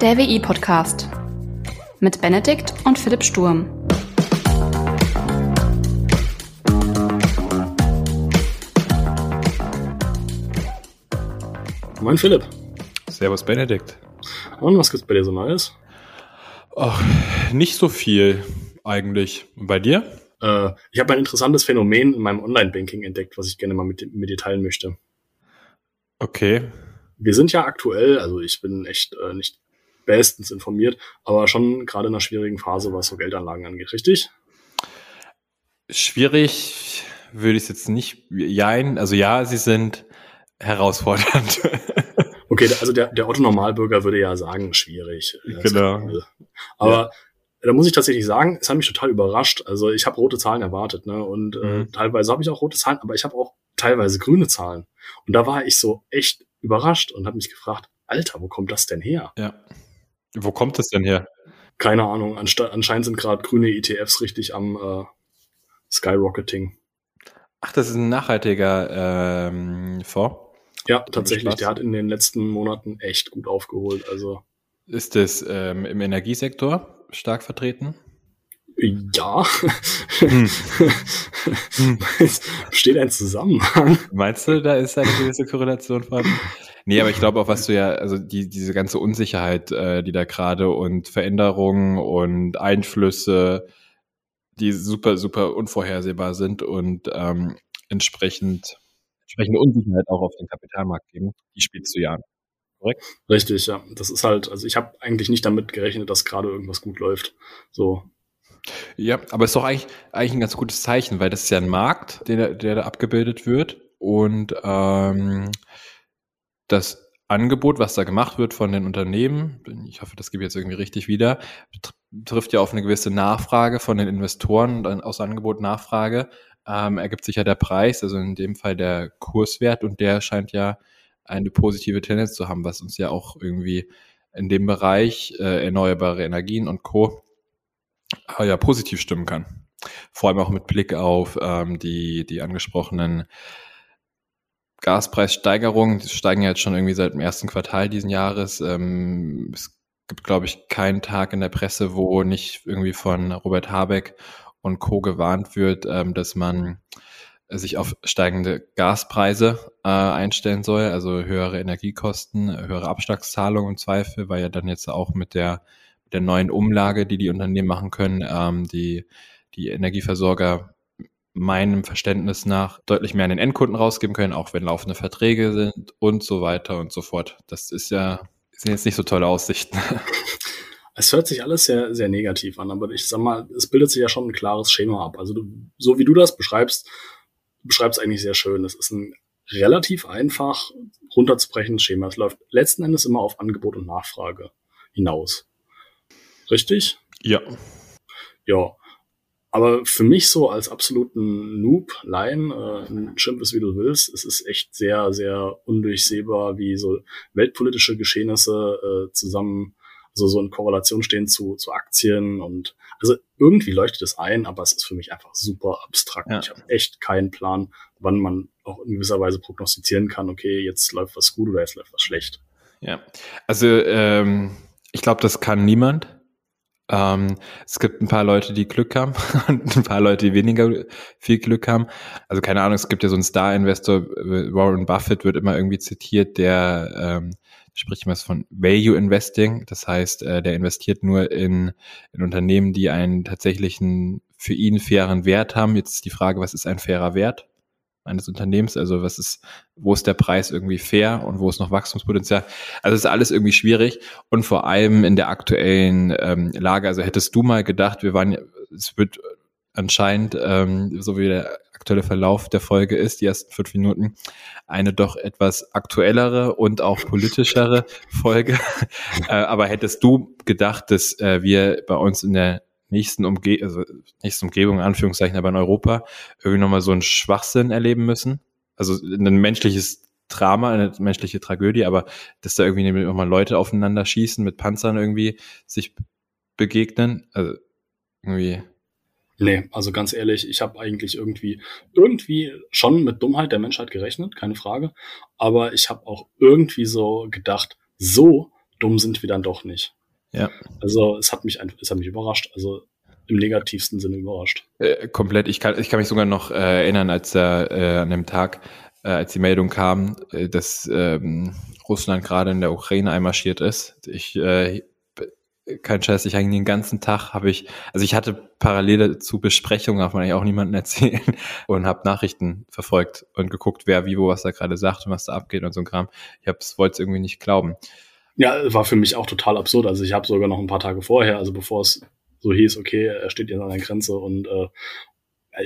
Der WI-Podcast mit Benedikt und Philipp Sturm. Moin Philipp. Servus Benedikt. Und was gibt's bei dir so Neues? Ach, nicht so viel eigentlich. Und bei dir? Äh, ich habe ein interessantes Phänomen in meinem Online-Banking entdeckt, was ich gerne mal mit, mit dir teilen möchte. Okay. Wir sind ja aktuell, also ich bin echt äh, nicht bestens informiert, aber schon gerade in einer schwierigen Phase, was so Geldanlagen angeht, richtig? Schwierig würde ich es jetzt nicht jein. Also ja, sie sind herausfordernd. Okay, also der, der Otto Normalbürger würde ja sagen, schwierig. Genau. Aber ja. da muss ich tatsächlich sagen, es hat mich total überrascht. Also ich habe rote Zahlen erwartet, ne? Und äh, mhm. teilweise habe ich auch rote Zahlen, aber ich habe auch teilweise grüne Zahlen. Und da war ich so echt überrascht und habe mich gefragt, Alter, wo kommt das denn her? Ja. Wo kommt das denn her? Keine Ahnung. Anscheinend sind gerade grüne ETFs richtig am äh, Skyrocketing. Ach, das ist ein nachhaltiger ähm, Fonds? Ja, tatsächlich. Der hat in den letzten Monaten echt gut aufgeholt. Also ist das ähm, im Energiesektor stark vertreten? Ja. Hm. hm. Besteht ein Zusammenhang? Meinst du, da ist eine gewisse Korrelation vorhanden? Nee, aber ich glaube auch, was du ja, also die, diese ganze Unsicherheit, äh, die da gerade und Veränderungen und Einflüsse, die super, super unvorhersehbar sind und ähm, entsprechend entsprechende Unsicherheit auch auf den Kapitalmarkt geben, die spielst du ja an. Korrekt? Richtig, ja. Das ist halt, also ich habe eigentlich nicht damit gerechnet, dass gerade irgendwas gut läuft. So. Ja, aber es ist doch eigentlich, eigentlich ein ganz gutes Zeichen, weil das ist ja ein Markt, der, der da abgebildet wird und ähm, das Angebot, was da gemacht wird von den Unternehmen, ich hoffe, das gebe ich jetzt irgendwie richtig wieder, trifft ja auf eine gewisse Nachfrage von den Investoren, aus Angebot Nachfrage ähm, ergibt sich ja der Preis, also in dem Fall der Kurswert und der scheint ja eine positive Tendenz zu haben, was uns ja auch irgendwie in dem Bereich äh, erneuerbare Energien und Co. Äh, ja positiv stimmen kann. Vor allem auch mit Blick auf ähm, die, die angesprochenen Gaspreissteigerungen, die steigen ja jetzt schon irgendwie seit dem ersten Quartal diesen Jahres. Ähm, es gibt, glaube ich, keinen Tag in der Presse, wo nicht irgendwie von Robert Habeck und Co. gewarnt wird, ähm, dass man sich auf steigende Gaspreise äh, einstellen soll, also höhere Energiekosten, höhere Abschlagszahlungen im Zweifel, weil ja dann jetzt auch mit der, der neuen Umlage, die die Unternehmen machen können, ähm, die, die Energieversorger meinem Verständnis nach deutlich mehr an den Endkunden rausgeben können, auch wenn laufende Verträge sind und so weiter und so fort. Das ist ja, sind jetzt nicht so tolle Aussichten. Es hört sich alles sehr, sehr negativ an, aber ich sag mal, es bildet sich ja schon ein klares Schema ab. Also du, so wie du das beschreibst, beschreibst eigentlich sehr schön. Es ist ein relativ einfach runterzubrechendes Schema. Es läuft letzten Endes immer auf Angebot und Nachfrage hinaus. Richtig? Ja. Ja. Aber für mich so als absoluten Noob, Laien, äh, schimpf es wie du willst, es ist echt sehr, sehr undurchsehbar, wie so weltpolitische Geschehnisse äh, zusammen also so in Korrelation stehen zu, zu Aktien und also irgendwie leuchtet es ein, aber es ist für mich einfach super abstrakt. Ja. Ich habe echt keinen Plan, wann man auch in gewisser Weise prognostizieren kann, okay, jetzt läuft was gut oder jetzt läuft was schlecht. Ja, also ähm, ich glaube, das kann niemand. Ähm, es gibt ein paar Leute, die Glück haben und ein paar Leute, die weniger viel Glück haben. Also keine Ahnung, es gibt ja so einen Star-Investor, Warren Buffett wird immer irgendwie zitiert, der ähm, spricht man von Value Investing. Das heißt, äh, der investiert nur in, in Unternehmen, die einen tatsächlichen für ihn fairen Wert haben. Jetzt ist die Frage, was ist ein fairer Wert eines Unternehmens? Also was ist, wo ist der Preis irgendwie fair und wo ist noch Wachstumspotenzial? Also es ist alles irgendwie schwierig und vor allem in der aktuellen ähm, Lage. Also hättest du mal gedacht, wir waren, es wird anscheinend, ähm, so wie der aktuelle Verlauf der Folge ist, die ersten fünf Minuten, eine doch etwas aktuellere und auch politischere Folge. äh, aber hättest du gedacht, dass äh, wir bei uns in der nächsten, Umge also nächsten Umgebung, in Anführungszeichen, aber in Europa, irgendwie nochmal so einen Schwachsinn erleben müssen? Also ein menschliches Drama, eine menschliche Tragödie, aber dass da irgendwie nochmal Leute aufeinander schießen, mit Panzern irgendwie sich begegnen, also irgendwie Nee, also ganz ehrlich, ich habe eigentlich irgendwie irgendwie schon mit Dummheit der Menschheit gerechnet, keine Frage. Aber ich habe auch irgendwie so gedacht, so dumm sind wir dann doch nicht. Ja. Also es hat mich einfach, es hat mich überrascht. Also im negativsten Sinne überrascht. Äh, komplett. Ich kann, ich kann mich sogar noch äh, erinnern, als er äh, an dem Tag, äh, als die Meldung kam, äh, dass ähm, Russland gerade in der Ukraine einmarschiert ist. Ich äh, kein Scheiß, ich eigentlich den ganzen Tag habe ich, also ich hatte parallel zu Besprechungen, darf man eigentlich auch niemandem erzählen, und habe Nachrichten verfolgt und geguckt, wer wie wo was da gerade sagt und was da abgeht und so ein Kram. Ich wollte es irgendwie nicht glauben. Ja, war für mich auch total absurd. Also ich habe sogar noch ein paar Tage vorher, also bevor es so hieß, okay, er steht jetzt an der Grenze und äh,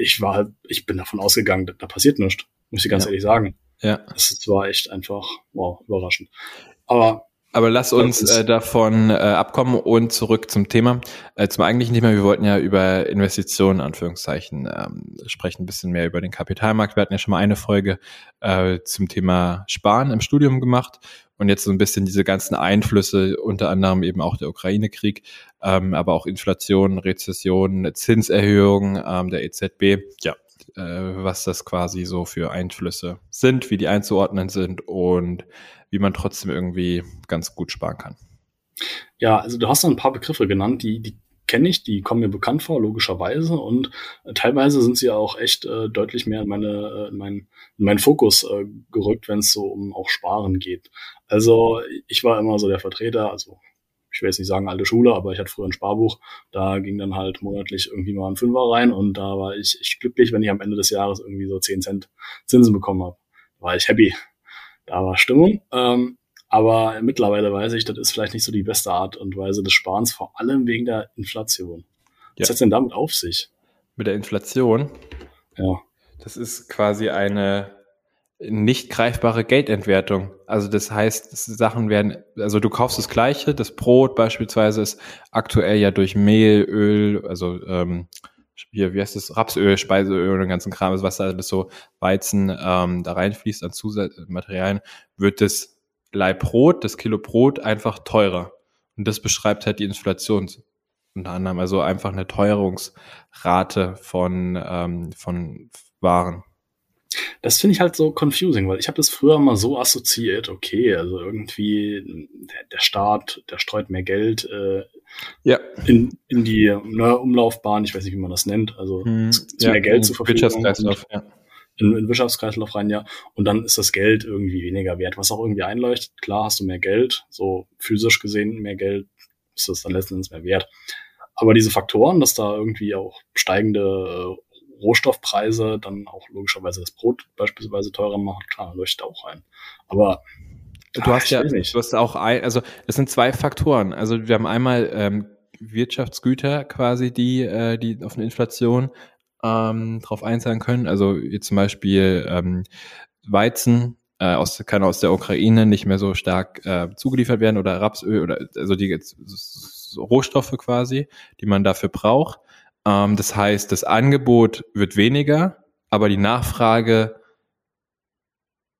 ich war halt, ich bin davon ausgegangen, da passiert nichts, muss ich ganz ja. ehrlich sagen. Ja. Es war echt einfach, wow, überraschend. Aber aber lass uns äh, davon äh, abkommen und zurück zum Thema, äh, zum eigentlichen Thema. Wir wollten ja über Investitionen, Anführungszeichen, ähm, sprechen, ein bisschen mehr über den Kapitalmarkt. Wir hatten ja schon mal eine Folge äh, zum Thema Sparen im Studium gemacht und jetzt so ein bisschen diese ganzen Einflüsse, unter anderem eben auch der Ukraine-Krieg, ähm, aber auch Inflation, Rezession, Zinserhöhung ähm, der EZB. Ja, äh, was das quasi so für Einflüsse sind, wie die einzuordnen sind und wie man trotzdem irgendwie ganz gut sparen kann. Ja, also du hast da ein paar Begriffe genannt, die, die kenne ich, die kommen mir bekannt vor, logischerweise. Und äh, teilweise sind sie auch echt äh, deutlich mehr in, meine, äh, in, mein, in meinen Fokus äh, gerückt, wenn es so um auch Sparen geht. Also ich war immer so der Vertreter, also ich will jetzt nicht sagen alte Schule, aber ich hatte früher ein Sparbuch. Da ging dann halt monatlich irgendwie mal ein Fünfer rein und da war ich echt glücklich, wenn ich am Ende des Jahres irgendwie so 10 Cent Zinsen bekommen habe. Da war ich happy da war Stimmung. Ähm, aber mittlerweile weiß ich, das ist vielleicht nicht so die beste Art und Weise des Sparens, vor allem wegen der Inflation. Was ja. hat denn damit auf sich? Mit der Inflation? Ja. Das ist quasi eine nicht greifbare Geldentwertung. Also das heißt, Sachen werden, also du kaufst das Gleiche, das Brot beispielsweise ist aktuell ja durch Mehl, Öl, also ähm, hier, wie heißt das, Rapsöl, Speiseöl und den ganzen Kram, also was da alles so Weizen ähm, da reinfließt an Zusatzmaterialien, wird das Leib Brot, das Kilo Brot einfach teurer. Und das beschreibt halt die Inflation unter anderem, also einfach eine Teuerungsrate von, ähm, von Waren. Das finde ich halt so confusing, weil ich habe das früher mal so assoziiert, okay, also irgendwie der, der Staat, der streut mehr Geld äh, ja. in, in die ne, Umlaufbahn, ich weiß nicht, wie man das nennt, also hm, ja, mehr Geld zur Verfügung. Wirtschaftskreislauf, ja. In, in Wirtschaftskreislauf rein, ja. Und dann ist das Geld irgendwie weniger wert, was auch irgendwie einleuchtet. Klar hast du mehr Geld, so physisch gesehen mehr Geld, ist das dann letztendlich mehr wert. Aber diese Faktoren, dass da irgendwie auch steigende äh, Rohstoffpreise dann auch logischerweise das Brot beispielsweise teurer machen, klar, leuchtet auch ein. Aber Du hast ja, du hast auch ein, also es sind zwei Faktoren. Also wir haben einmal ähm, Wirtschaftsgüter quasi, die, äh, die auf eine Inflation ähm, drauf einzahlen können. Also jetzt zum Beispiel ähm, Weizen äh, aus, kann aus der Ukraine nicht mehr so stark äh, zugeliefert werden oder Rapsöl oder also die jetzt so Rohstoffe quasi, die man dafür braucht. Ähm, das heißt, das Angebot wird weniger, aber die Nachfrage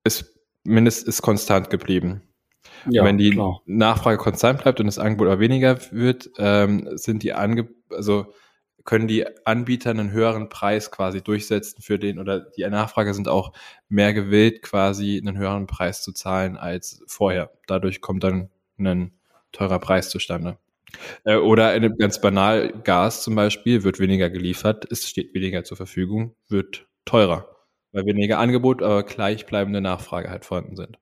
ist mindestens ist konstant geblieben. Ja, wenn die klar. Nachfrage konstant bleibt und das Angebot aber weniger wird, ähm, sind die Ange also können die Anbieter einen höheren Preis quasi durchsetzen für den oder die Nachfrage sind auch mehr gewillt, quasi einen höheren Preis zu zahlen als vorher. Dadurch kommt dann ein teurer Preis zustande. Äh, oder ganz banal, Gas zum Beispiel wird weniger geliefert, es steht weniger zur Verfügung, wird teurer weil weniger Angebot, aber gleichbleibende Nachfrage halt vorhanden sind.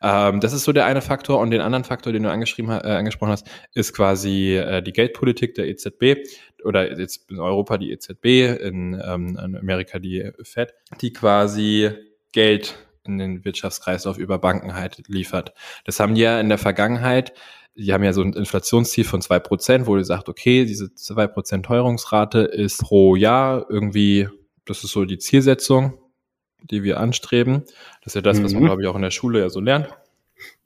Ähm, das ist so der eine Faktor. Und den anderen Faktor, den du angeschrieben, äh, angesprochen hast, ist quasi äh, die Geldpolitik der EZB oder jetzt in Europa die EZB, in, ähm, in Amerika die Fed, die quasi Geld in den Wirtschaftskreislauf über Banken halt liefert. Das haben die ja in der Vergangenheit die haben ja so ein Inflationsziel von zwei Prozent, wo ihr sagt, okay, diese zwei Prozent Teuerungsrate ist pro Jahr irgendwie, das ist so die Zielsetzung die wir anstreben. Das ist ja das, was man, mhm. glaube ich, auch in der Schule ja so lernt.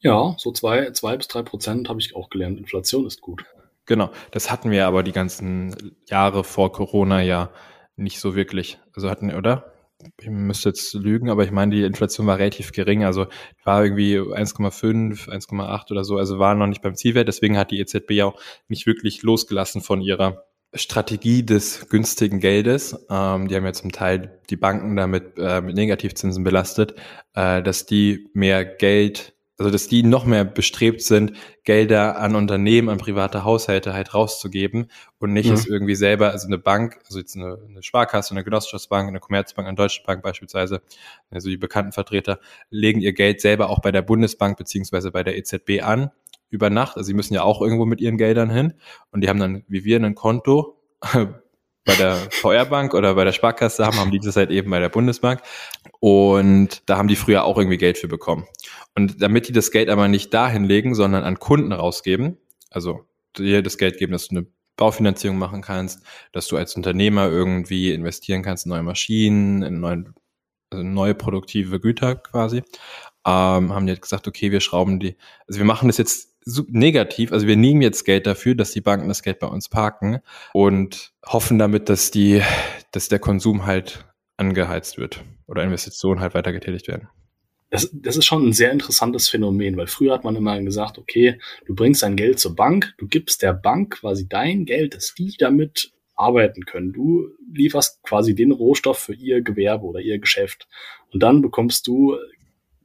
Ja, so zwei, zwei bis drei Prozent habe ich auch gelernt. Inflation ist gut. Genau, das hatten wir aber die ganzen Jahre vor Corona ja nicht so wirklich. Also hatten, oder? Ich müsste jetzt lügen, aber ich meine, die Inflation war relativ gering. Also war irgendwie 1,5, 1,8 oder so. Also war noch nicht beim Zielwert. Deswegen hat die EZB ja auch nicht wirklich losgelassen von ihrer Strategie des günstigen Geldes, ähm, die haben ja zum Teil die Banken damit äh, mit Negativzinsen belastet, äh, dass die mehr Geld, Also dass die noch mehr bestrebt sind, Gelder an Unternehmen, an private Haushalte halt rauszugeben und nicht mhm. es irgendwie selber, also eine Bank, also jetzt eine, eine Sparkasse, eine Genossenschaftsbank, eine Commerzbank, eine Deutsche Bank beispielsweise, also die bekannten Vertreter, legen ihr Geld selber auch bei der Bundesbank beziehungsweise bei der EZB an über Nacht. Also sie müssen ja auch irgendwo mit ihren Geldern hin und die haben dann, wie wir, ein Konto bei der VR-Bank oder bei der Sparkasse haben, haben die das halt eben bei der Bundesbank. Und da haben die früher auch irgendwie Geld für bekommen. Und damit die das Geld aber nicht dahin legen, sondern an Kunden rausgeben, also dir das Geld geben, dass du eine Baufinanzierung machen kannst, dass du als Unternehmer irgendwie investieren kannst in neue Maschinen, in neue, also neue produktive Güter quasi, ähm, haben die halt gesagt, okay, wir schrauben die, also wir machen das jetzt negativ. Also wir nehmen jetzt Geld dafür, dass die Banken das Geld bei uns parken und hoffen damit, dass die, dass der Konsum halt angeheizt wird oder Investitionen halt weiter getätigt werden. Das, das ist schon ein sehr interessantes Phänomen, weil früher hat man immer gesagt, okay, du bringst dein Geld zur Bank, du gibst der Bank quasi dein Geld, dass die damit arbeiten können. Du lieferst quasi den Rohstoff für ihr Gewerbe oder ihr Geschäft. Und dann bekommst du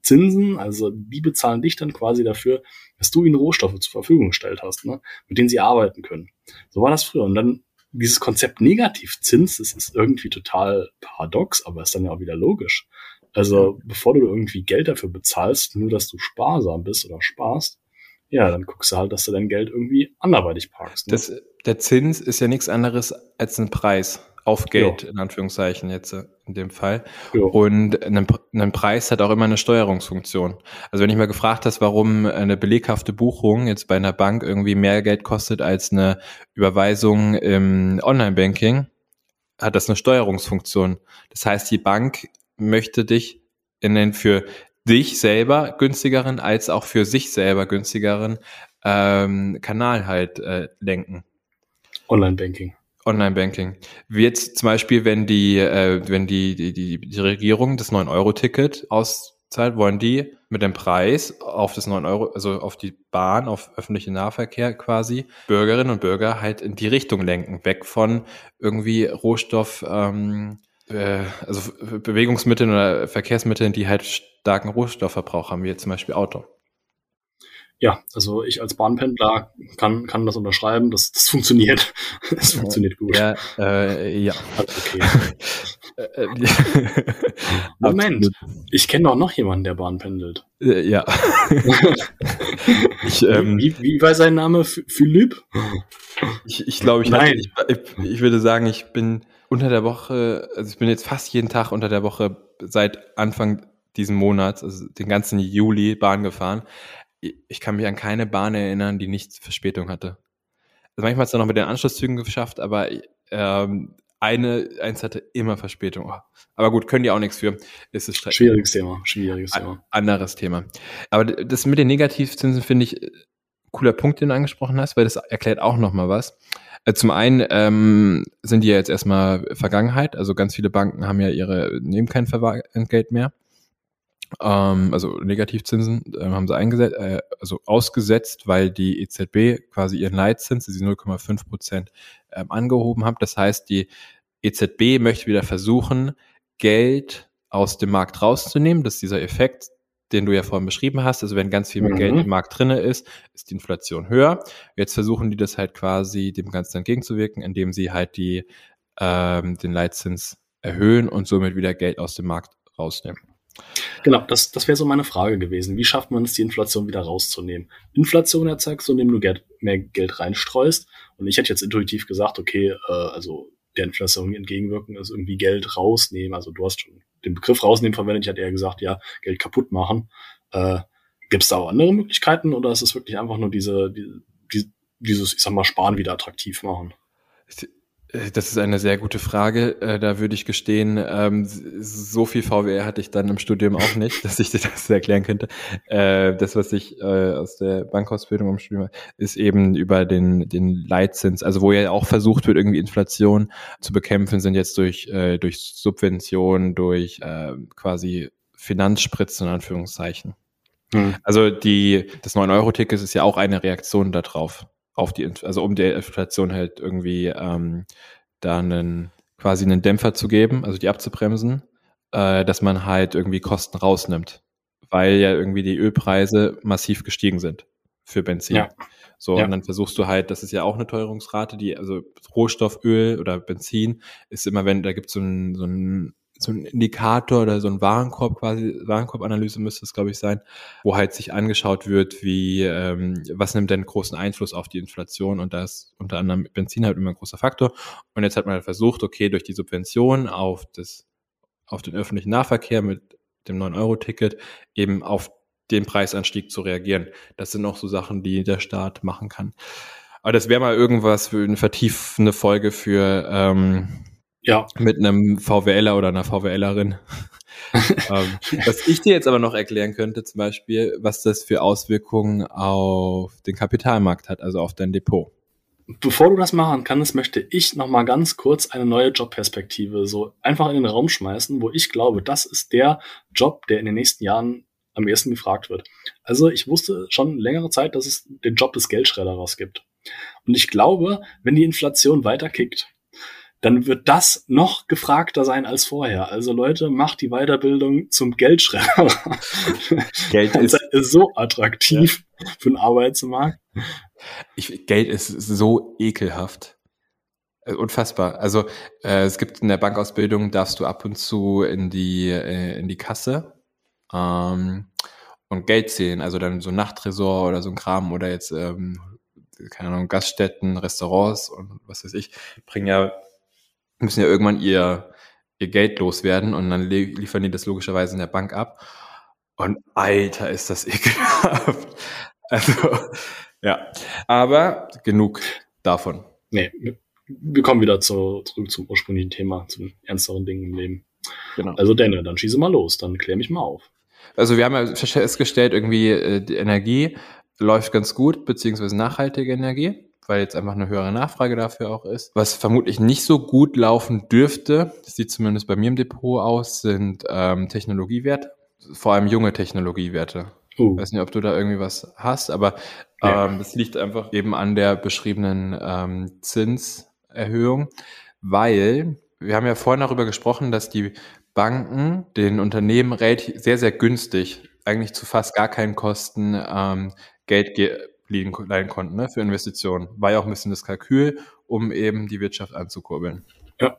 Zinsen, also die bezahlen dich dann quasi dafür, dass du ihnen Rohstoffe zur Verfügung gestellt hast, ne, mit denen sie arbeiten können. So war das früher. Und dann dieses Konzept Negativzins, das ist irgendwie total paradox, aber ist dann ja auch wieder logisch. Also bevor du irgendwie Geld dafür bezahlst, nur dass du sparsam bist oder sparst, ja, dann guckst du halt, dass du dein Geld irgendwie anderweitig parkst. Ne? Das, der Zins ist ja nichts anderes als ein Preis auf Geld, ja. in Anführungszeichen jetzt äh, in dem Fall. Ja. Und ein, ein, Preis hat auch immer eine Steuerungsfunktion. Also wenn ich mal gefragt hast, warum eine beleghafte Buchung jetzt bei einer Bank irgendwie mehr Geld kostet als eine Überweisung im Online-Banking, hat das eine Steuerungsfunktion. Das heißt, die Bank möchte dich in den für dich selber günstigeren als auch für sich selber günstigeren ähm, Kanal halt äh, lenken. Online-Banking. Online-Banking. Wie jetzt zum Beispiel, wenn die, äh, wenn die, die, die, die Regierung das 9-Euro-Ticket auszahlt, wollen die mit dem Preis auf das 9 Euro, also auf die Bahn, auf öffentlichen Nahverkehr quasi, Bürgerinnen und Bürger halt in die Richtung lenken, weg von irgendwie Rohstoff, ähm, äh, also Bewegungsmitteln oder Verkehrsmitteln, die halt starken Rohstoffverbrauch haben, wie jetzt zum Beispiel Auto. Ja, also ich als Bahnpendler kann, kann das unterschreiben, das, das funktioniert. Das funktioniert gut. Ja, äh, ja. Okay. Äh, äh, Moment, ich kenne doch noch jemanden, der Bahn pendelt. Äh, ja. ich, ähm, wie, wie war sein Name? Philipp? Ich, ich glaube, ich, Nein. ich, ich, ich würde sagen, ich bin unter der Woche, also ich bin jetzt fast jeden Tag unter der Woche seit Anfang diesen Monats, also den ganzen Juli Bahn gefahren ich kann mich an keine Bahn erinnern, die nicht Verspätung hatte. Also manchmal hat es noch mit den Anschlusszügen geschafft, aber ähm, eine, eins hatte immer Verspätung. Oh. Aber gut, können die auch nichts für. Ist es schwieriges Thema, schwieriges Thema. Anderes Thema. Aber das mit den Negativzinsen finde ich äh, cooler Punkt, den du angesprochen hast, weil das erklärt auch nochmal was. Äh, zum einen ähm, sind die ja jetzt erstmal Vergangenheit, also ganz viele Banken haben ja ihre, nehmen kein Entgelt mehr ähm, also Negativzinsen äh, haben sie eingesetzt, äh, also ausgesetzt, weil die EZB quasi ihren Leitzins, die 0,5 Prozent ähm, angehoben hat. Das heißt, die EZB möchte wieder versuchen, Geld aus dem Markt rauszunehmen. Das ist dieser Effekt, den du ja vorhin beschrieben hast. Also wenn ganz viel mehr mhm. Geld im Markt drinne ist, ist die Inflation höher. Jetzt versuchen die das halt quasi dem Ganzen entgegenzuwirken, indem sie halt die ähm, den Leitzins erhöhen und somit wieder Geld aus dem Markt rausnehmen. Genau, das, das wäre so meine Frage gewesen. Wie schafft man es, die Inflation wieder rauszunehmen? Inflation erzeugst du, indem du Geld, mehr Geld reinstreust. Und ich hätte jetzt intuitiv gesagt, okay, äh, also der Inflation entgegenwirken ist irgendwie Geld rausnehmen. Also du hast schon den Begriff rausnehmen verwendet. Ich hatte eher gesagt, ja, Geld kaputt machen. Äh, Gibt es da auch andere Möglichkeiten oder ist es wirklich einfach nur diese, die, dieses, ich sag mal, Sparen wieder attraktiv machen? Äh, das ist eine sehr gute Frage. Äh, da würde ich gestehen, ähm, so viel VWR hatte ich dann im Studium auch nicht, dass ich dir das erklären könnte. Äh, das, was ich aus der Bankausbildung im Studium ist eben über den, den Leitzins, also wo ja auch versucht wird, irgendwie Inflation zu bekämpfen, sind jetzt durch, durch Subventionen, durch quasi Finanzspritzen in Anführungszeichen. Hm. Also die, das 9-Euro-Ticket ist ja auch eine Reaktion darauf auf die, also um der Inflation halt irgendwie ähm, da einen quasi einen Dämpfer zu geben, also die abzubremsen, äh, dass man halt irgendwie Kosten rausnimmt weil ja irgendwie die Ölpreise massiv gestiegen sind für Benzin. Ja. So, ja. und dann versuchst du halt, das ist ja auch eine Teuerungsrate, die, also Rohstofföl oder Benzin ist immer, wenn, da gibt so es ein, so ein so ein Indikator oder so ein Warenkorb quasi, Warenkorbanalyse müsste es, glaube ich, sein, wo halt sich angeschaut wird, wie, ähm, was nimmt denn großen Einfluss auf die Inflation und da ist unter anderem Benzin halt immer ein großer Faktor. Und jetzt hat man halt versucht, okay, durch die Subvention auf das, auf den öffentlichen Nahverkehr mit dem 9-Euro-Ticket eben auf den Preisanstieg zu reagieren. Das sind auch so Sachen, die der Staat machen kann. Aber das wäre mal irgendwas für eine vertiefende Folge für ähm, ja. mit einem VWLer oder einer VWLerin. ähm, was ich dir jetzt aber noch erklären könnte, zum Beispiel, was das für Auswirkungen auf den Kapitalmarkt hat, also auf dein Depot. Bevor du das machen kannst, möchte ich noch mal ganz kurz eine neue Jobperspektive so einfach in den Raum schmeißen, wo ich glaube, das ist der Job, der in den nächsten Jahren am ersten gefragt wird. Also ich wusste schon längere Zeit, dass es den Job des Geldschredderers gibt. Und ich glaube, wenn die Inflation weiter kickt, dann wird das noch gefragter sein als vorher. Also Leute, macht die Weiterbildung zum Geldschredder. Geld ist, so attraktiv ja. für den Arbeitsmarkt. Ich, Geld ist so ekelhaft. Äh, unfassbar. Also äh, es gibt in der Bankausbildung, darfst du ab und zu in die, äh, in die Kasse ähm, und Geld zählen. Also dann so Nachttresor oder so ein Kram oder jetzt, ähm, keine Ahnung, Gaststätten, Restaurants und was weiß ich, bringen ja müssen ja irgendwann ihr, ihr Geld loswerden und dann liefern die das logischerweise in der Bank ab. Und Alter, ist das ekelhaft. Also, ja. Aber genug davon. Nee, wir kommen wieder zu, zurück zum ursprünglichen Thema, zu ernsteren Dingen im Leben. Genau. Also Denne, dann schieße mal los, dann klär mich mal auf. Also wir haben ja festgestellt, irgendwie äh, die Energie läuft ganz gut, beziehungsweise nachhaltige Energie weil jetzt einfach eine höhere Nachfrage dafür auch ist. Was vermutlich nicht so gut laufen dürfte, das sieht zumindest bei mir im Depot aus, sind ähm, Technologiewerte, vor allem junge Technologiewerte. Uh. Ich weiß nicht, ob du da irgendwie was hast, aber ja. ähm, das liegt einfach eben an der beschriebenen ähm, Zinserhöhung, weil wir haben ja vorhin darüber gesprochen, dass die Banken den Unternehmen relativ sehr, sehr günstig, eigentlich zu fast gar keinen Kosten ähm, Geld leihen konnten ne, für Investitionen. War ja auch ein bisschen das Kalkül, um eben die Wirtschaft anzukurbeln. Ja.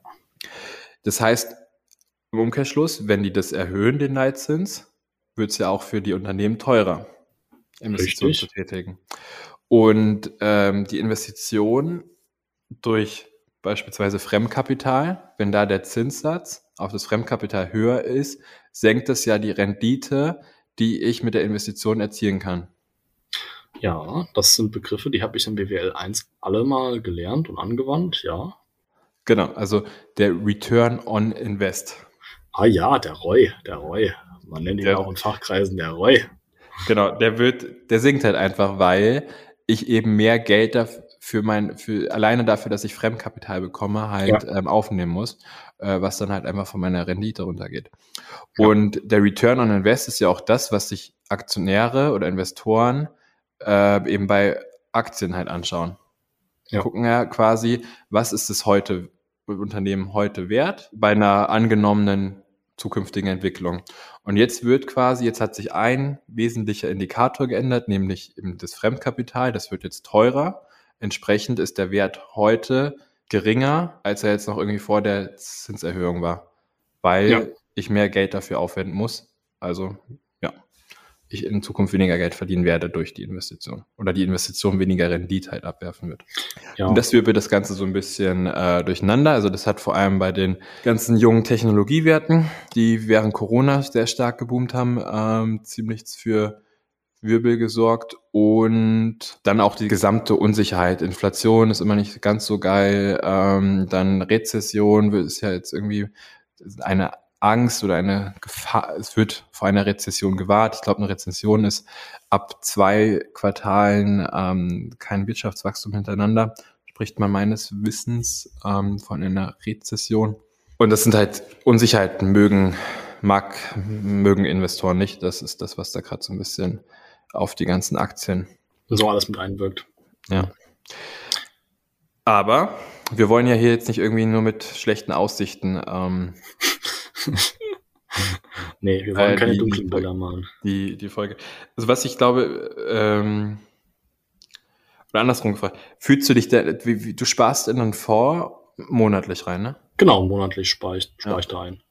Das heißt, im Umkehrschluss, wenn die das erhöhen, den Leitzins, wird es ja auch für die Unternehmen teurer, Investitionen Richtig. zu tätigen. Und ähm, die Investition durch beispielsweise Fremdkapital, wenn da der Zinssatz auf das Fremdkapital höher ist, senkt das ja die Rendite, die ich mit der Investition erzielen kann. Ja, das sind Begriffe, die habe ich im BWL 1 alle mal gelernt und angewandt, ja. Genau, also der Return on Invest. Ah ja, der ROI, der ROI. Man nennt ihn der, auch in Fachkreisen der ROI. Genau, der wird, der sinkt halt einfach, weil ich eben mehr Geld dafür mein, für alleine dafür, dass ich Fremdkapital bekomme, halt ja. ähm, aufnehmen muss, äh, was dann halt einfach von meiner Rendite runtergeht. Ja. Und der Return on Invest ist ja auch das, was sich Aktionäre oder Investoren äh, eben bei Aktien halt anschauen. Ja. Gucken ja quasi, was ist es heute, Unternehmen heute wert bei einer angenommenen zukünftigen Entwicklung. Und jetzt wird quasi, jetzt hat sich ein wesentlicher Indikator geändert, nämlich eben das Fremdkapital. Das wird jetzt teurer. Entsprechend ist der Wert heute geringer, als er jetzt noch irgendwie vor der Zinserhöhung war, weil ja. ich mehr Geld dafür aufwenden muss. Also ich in Zukunft weniger Geld verdienen werde durch die Investition oder die Investition weniger Rendite halt abwerfen wird. Ja. Und das wird das Ganze so ein bisschen äh, durcheinander. Also das hat vor allem bei den ganzen jungen Technologiewerten, die während Corona sehr stark geboomt haben, ähm, ziemlich für Wirbel gesorgt und dann auch die gesamte Unsicherheit. Inflation ist immer nicht ganz so geil. Ähm, dann Rezession ist ja jetzt irgendwie eine Angst oder eine Gefahr, es wird vor einer Rezession gewahrt. Ich glaube, eine Rezession ist ab zwei Quartalen ähm, kein Wirtschaftswachstum hintereinander, spricht man meines Wissens ähm, von einer Rezession. Und das sind halt Unsicherheiten, mögen, mag, mögen Investoren nicht. Das ist das, was da gerade so ein bisschen auf die ganzen Aktien so alles mit einwirkt. Ja. Aber wir wollen ja hier jetzt nicht irgendwie nur mit schlechten Aussichten ähm, nee, wir wollen Äh, keine die- dunklen Bilder malen. die, die Folge. Also was ich glaube, ähm, oder andersrum gefragt, fühlst du dich da, wie, wie, du sparst in einen Fonds monatlich rein, ne? Genau, monatlich spare ich, spare Ja. ich da ein.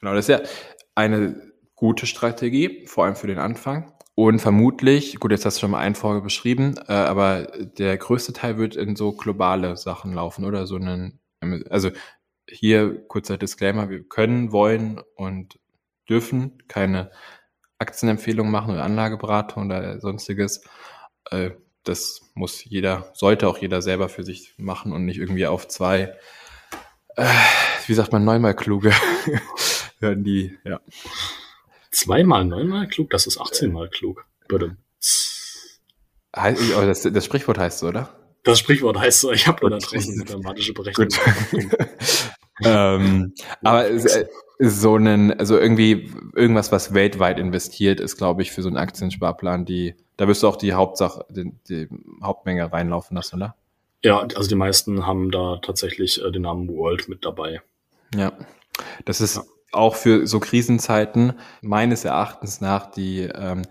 Genau, das ist ja eine gute Strategie, vor allem für den Anfang. Und vermutlich, gut, jetzt hast du schon mal einen Folge beschrieben, äh, aber der größte Teil wird in so globale Sachen laufen, oder? So einen, also hier kurzer Disclaimer, wir können, wollen und dürfen keine Aktienempfehlungen machen oder Anlageberatung oder sonstiges. Äh, das muss jeder, sollte auch jeder selber für sich machen und nicht irgendwie auf zwei, äh, wie sagt man, neunmal kluge hören die, ja. Zweimal neunmal klug, das ist 18 mal klug. Bitte. Heißt, oh, das, das Sprichwort heißt so, oder? Das Sprichwort heißt so, ich habe nur da draußen mathematische Berechnung. Ähm, aber äh, so einen, also irgendwie irgendwas, was weltweit investiert, ist, glaube ich, für so einen Aktiensparplan, die, da wirst du auch die Hauptsache, die, die Hauptmenge reinlaufen lassen, oder? Ja, also die meisten haben da tatsächlich äh, den Namen World mit dabei. Ja. Das ist Ja. auch für so Krisenzeiten meines Erachtens nach die, ähm,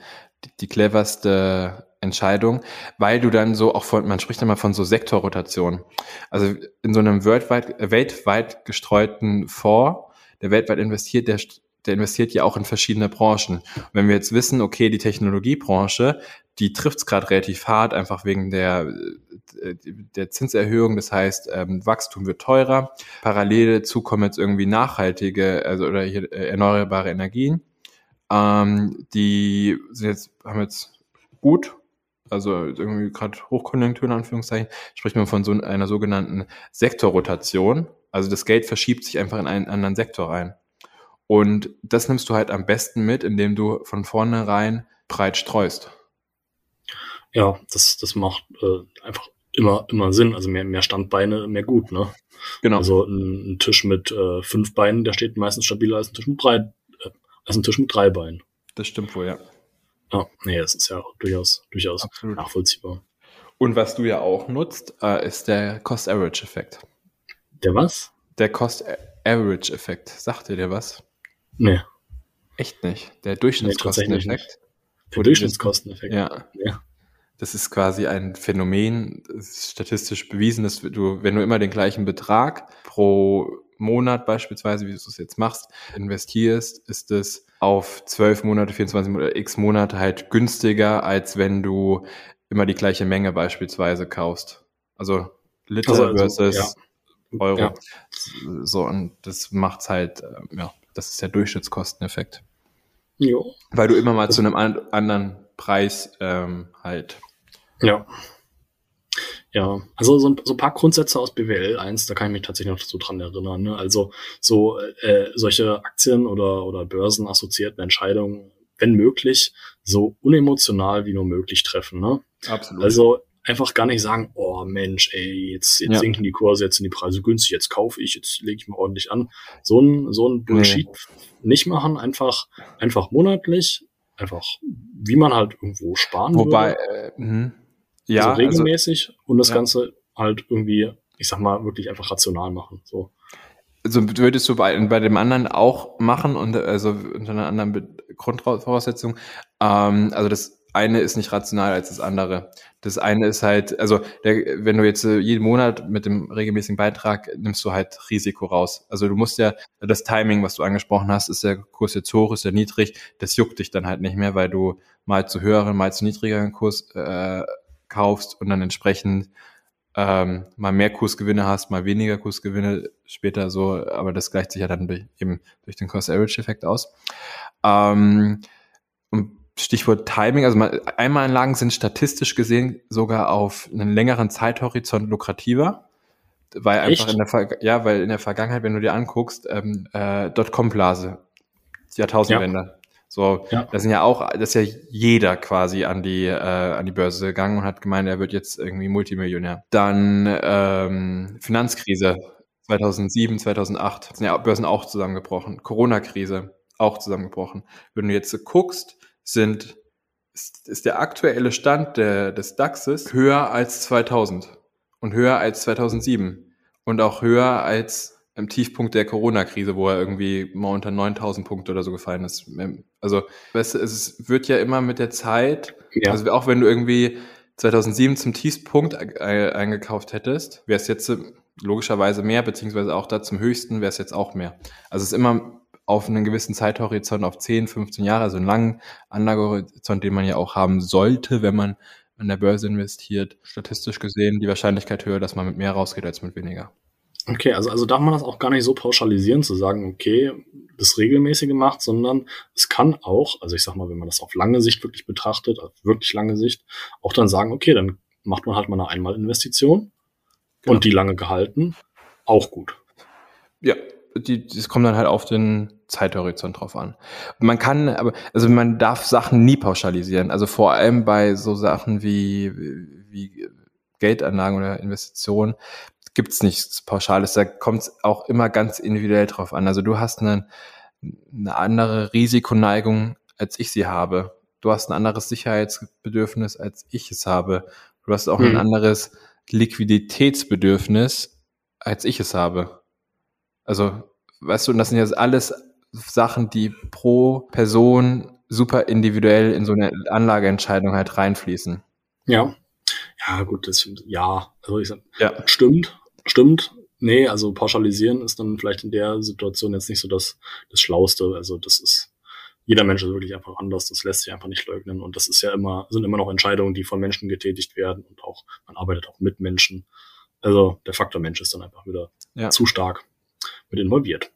die, die cleverste Entscheidung, weil du dann so auch von, man spricht immer von so Sektorrotation. Also in so einem weltweit, weltweit gestreuten Fonds, der weltweit investiert, der, der investiert ja auch in verschiedene Branchen. Und wenn wir jetzt wissen, okay, die Technologiebranche, die trifft es gerade relativ hart, einfach wegen der, der Zinserhöhung. Das heißt, ähm, Wachstum wird teurer. Parallel dazu kommen jetzt irgendwie nachhaltige, also oder hier äh, erneuerbare Energien. Ähm, die sind jetzt, haben jetzt gut, also irgendwie gerade Hochkonjunktur in Anführungszeichen, spricht man von so einer sogenannten Sektorrotation. Also das Geld verschiebt sich einfach in einen anderen Sektor rein. Und das nimmst du halt am besten mit, indem du von vornherein breit streust. Ja, das, das macht äh, einfach immer, immer Sinn. Also mehr, mehr Standbeine, mehr gut, ne? Genau. Also ein, ein Tisch mit äh, fünf Beinen, der steht meistens stabiler als ein Tisch mit drei, äh, als ein Tisch mit drei Beinen. das stimmt wohl, ja. Ja, nee, das ist ja durchaus, durchaus Absolut. nachvollziehbar. Und was du ja auch nutzt, äh, ist der Cost-Average-Effekt. Der was? Der Cost-Average-Effekt. Sagt dir der was? Nee, Echt nicht. Der Durchschnittskosteneffekt. der Durchschnittskosteneffekt. Ja. Ja. Das ist quasi ein Phänomen, das ist statistisch bewiesen, dass du, wenn du immer den gleichen Betrag pro Monat beispielsweise, wie du es jetzt machst, investierst, ist es auf 12 Monate, 24 Monate, x Monate halt günstiger, als wenn du immer die gleiche Menge beispielsweise kaufst. Also Liter Also, also, versus ja. Euro. Ja. So, und das macht's halt, äh, ja, das ist der Durchschnittskosteneffekt. Jo. Weil du immer mal zu einem an anderen Preis ähm, halt. Ja. Ja, also so ein, so ein paar Grundsätze aus BWL 1, da kann ich mich tatsächlich noch so dran erinnern. Ne? Also so äh, solche Aktien oder, oder börsenassoziierten Entscheidungen, wenn möglich, so unemotional wie nur möglich treffen. Ne? Absolut. Also einfach gar nicht sagen, oh Mensch, ey, jetzt, jetzt Ja. sinken die Kurse, jetzt sind die Preise günstig, jetzt kaufe ich, jetzt lege ich mal ordentlich an. So ein, so ein Bullshit nicht machen, einfach, einfach monatlich, einfach, wie man halt irgendwo sparen Wobei, würde. äh, mh. Ja, also regelmäßig und das ja. Ganze halt irgendwie, ich sag mal, wirklich einfach rational machen. So. also, also würdest du bei, bei dem anderen auch machen und also unter einer anderen Grundvoraussetzung. Ähm, also das eine ist nicht rational als das andere. Das eine ist halt, also der, wenn du jetzt äh, jeden Monat mit dem regelmäßigen Beitrag nimmst du halt Risiko raus. Also du musst ja, das Timing, was du angesprochen hast, ist der Kurs jetzt hoch, ist der niedrig, das juckt dich dann halt nicht mehr, weil du mal zu höheren, mal zu niedrigeren Kurs äh, kaufst und dann entsprechend ähm, mal mehr Kursgewinne hast, mal weniger Kursgewinne später so, aber das gleicht sich ja dann durch, eben durch den Cost-Average-Effekt aus. Ähm, und Stichwort Timing, also mal, Einmalanlagen sind statistisch gesehen sogar auf einen längeren Zeithorizont lukrativer, weil einfach Echt? in der Ver ja, weil in der Vergangenheit, wenn du dir anguckst, ähm, äh, Dotcom-Blase, Jahrtausendwende, so, Ja. da sind ja auch, das ist ja jeder quasi an die, äh, an die Börse gegangen und hat gemeint, er wird jetzt irgendwie Multimillionär. Dann ähm, Finanzkrise 2007, 2008, sind ja Börsen auch zusammengebrochen. Corona-Krise auch zusammengebrochen. Wenn du jetzt guckst, sind, ist, ist der aktuelle Stand der, des DAXes höher als 2000 und höher als 2007 und auch höher als im Tiefpunkt der Corona-Krise, wo er irgendwie mal unter 9000 Punkte oder so gefallen ist. Also weißt du, es wird ja immer mit der Zeit, ja. also auch wenn du irgendwie 2007 zum Tiefpunkt eingekauft hättest, wäre es jetzt logischerweise mehr, beziehungsweise auch da zum höchsten wäre es jetzt auch mehr. Also es ist immer auf einen gewissen Zeithorizont, auf 10, 15 Jahre, also einen langen Anlagehorizont, den man ja auch haben sollte, wenn man an der Börse investiert, statistisch gesehen die Wahrscheinlichkeit höher, dass man mit mehr rausgeht als mit weniger. Okay, also, also darf man das auch gar nicht so pauschalisieren, zu sagen, okay, das regelmäßige macht, sondern es kann auch, also ich sag mal, wenn man das auf lange Sicht wirklich betrachtet, auf wirklich lange Sicht, auch dann sagen, okay, dann macht man halt mal eine Einmalinvestition genau. und die lange gehalten, auch gut. Ja, die, das kommt dann halt auf den Zeithorizont drauf an. Man kann, aber, also man darf Sachen nie pauschalisieren. Also vor allem bei so Sachen wie, wie Geldanlagen oder Investitionen gibt's nichts Pauschales. Da kommt es auch immer ganz individuell drauf an. Also du hast eine, eine andere Risikoneigung, als ich sie habe. Du hast ein anderes Sicherheitsbedürfnis, als ich es habe. Du hast auch hm. ein anderes Liquiditätsbedürfnis, als ich es habe. Also, weißt du, und das sind jetzt alles Sachen, die pro Person super individuell in so eine Anlageentscheidung halt reinfließen. Ja. Ja, gut, das ja, also ich sag, ja. stimmt, stimmt. Nee, also pauschalisieren ist dann vielleicht in der Situation jetzt nicht so das, das Schlauste. Also das ist, jeder Mensch ist wirklich einfach anders, das lässt sich einfach nicht leugnen. Und das ist ja immer, sind immer noch Entscheidungen, die von Menschen getätigt werden und auch, man arbeitet auch mit Menschen. Also der Faktor Mensch ist dann einfach wieder ja. zu stark mit involviert.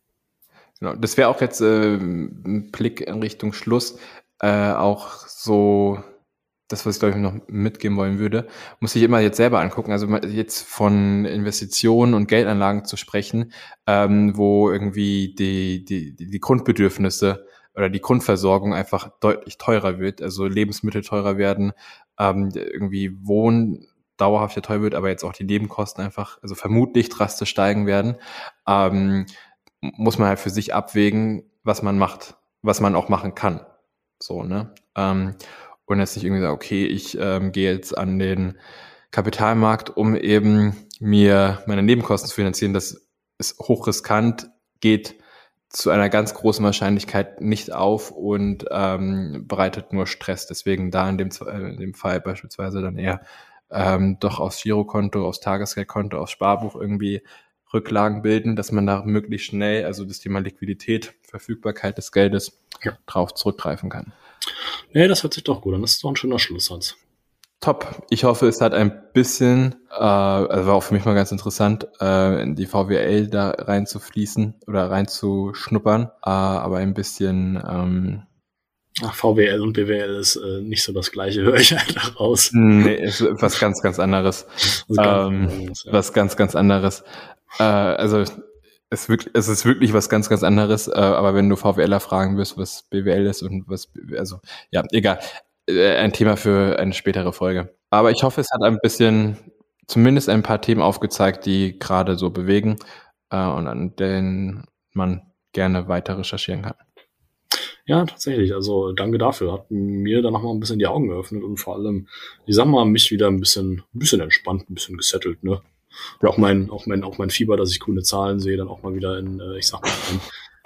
Genau, das wäre auch jetzt äh, ein Blick in Richtung Schluss, äh, auch so das, was ich glaube ich noch mitgeben wollen würde, muss ich immer jetzt selber angucken. Also jetzt von Investitionen und Geldanlagen zu sprechen, ähm, wo irgendwie die, die, die Grundbedürfnisse oder die Grundversorgung einfach deutlich teurer wird, also Lebensmittel teurer werden, ähm, irgendwie Wohnen dauerhaft ja teuer wird, aber jetzt auch die Nebenkosten einfach, also vermutlich drastisch steigen werden, ähm, muss man halt für sich abwägen, was man macht, was man auch machen kann. So, ne? Ähm, und jetzt nicht irgendwie sagen, okay, ich ähm, gehe jetzt an den Kapitalmarkt, um eben mir meine Nebenkosten zu finanzieren. Das ist hochriskant, geht zu einer ganz großen Wahrscheinlichkeit nicht auf und ähm, bereitet nur Stress. Deswegen da in dem, äh, in dem Fall beispielsweise dann eher ähm, doch aufs Girokonto, aufs Tagesgeldkonto, aufs Sparbuch irgendwie Rücklagen bilden, dass man da möglichst schnell, also das Thema Liquidität, Verfügbarkeit des Geldes, ja. drauf zurückgreifen kann. Nee, das hört sich doch gut an. Das ist doch ein schöner Schlusssatz. Top. Ich hoffe, es hat ein bisschen, äh, also war auch für mich mal ganz interessant, äh, in die VWL da reinzufließen oder reinzuschnuppern, äh, aber ein bisschen ähm, Ach, VWL und BWL ist äh, nicht so das gleiche, höre ich einfach raus. Nee, ist was ganz, ganz anderes. Was, ähm, ganz, anderes, ja. was ganz, ganz anderes. Äh, also es, wirklich, es ist wirklich was ganz, ganz anderes. Äh, aber wenn du VWLer fragen wirst, was BWL ist und was, also ja, egal. Äh, ein Thema für eine spätere Folge. Aber ich hoffe, es hat ein bisschen, zumindest ein paar Themen aufgezeigt, die gerade so bewegen äh, und an denen man gerne weiter recherchieren kann. Ja, tatsächlich. Also danke dafür. Hat mir dann nochmal ein bisschen die Augen geöffnet und vor allem, ich sag mal, mich wieder ein bisschen, ein bisschen entspannt, ein bisschen gesettelt, ne? Ja, auch mein, auch mein, auch mein Fieber, dass ich coole Zahlen sehe, dann auch mal wieder in, äh, ich sag mal,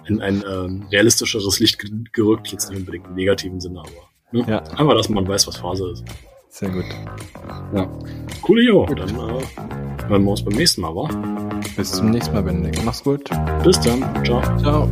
in, in ein ähm, realistischeres Licht gerückt, jetzt nicht unbedingt im negativen Sinne, aber ne? ja. einfach, dass man weiß, was Phase ist. Sehr gut. Ja. Cool, Jo. Dann äh, hören wir uns beim nächsten Mal, wa? Bis zum nächsten Mal, Benedikt. Mach's gut. Bis dann. Ciao. Ciao.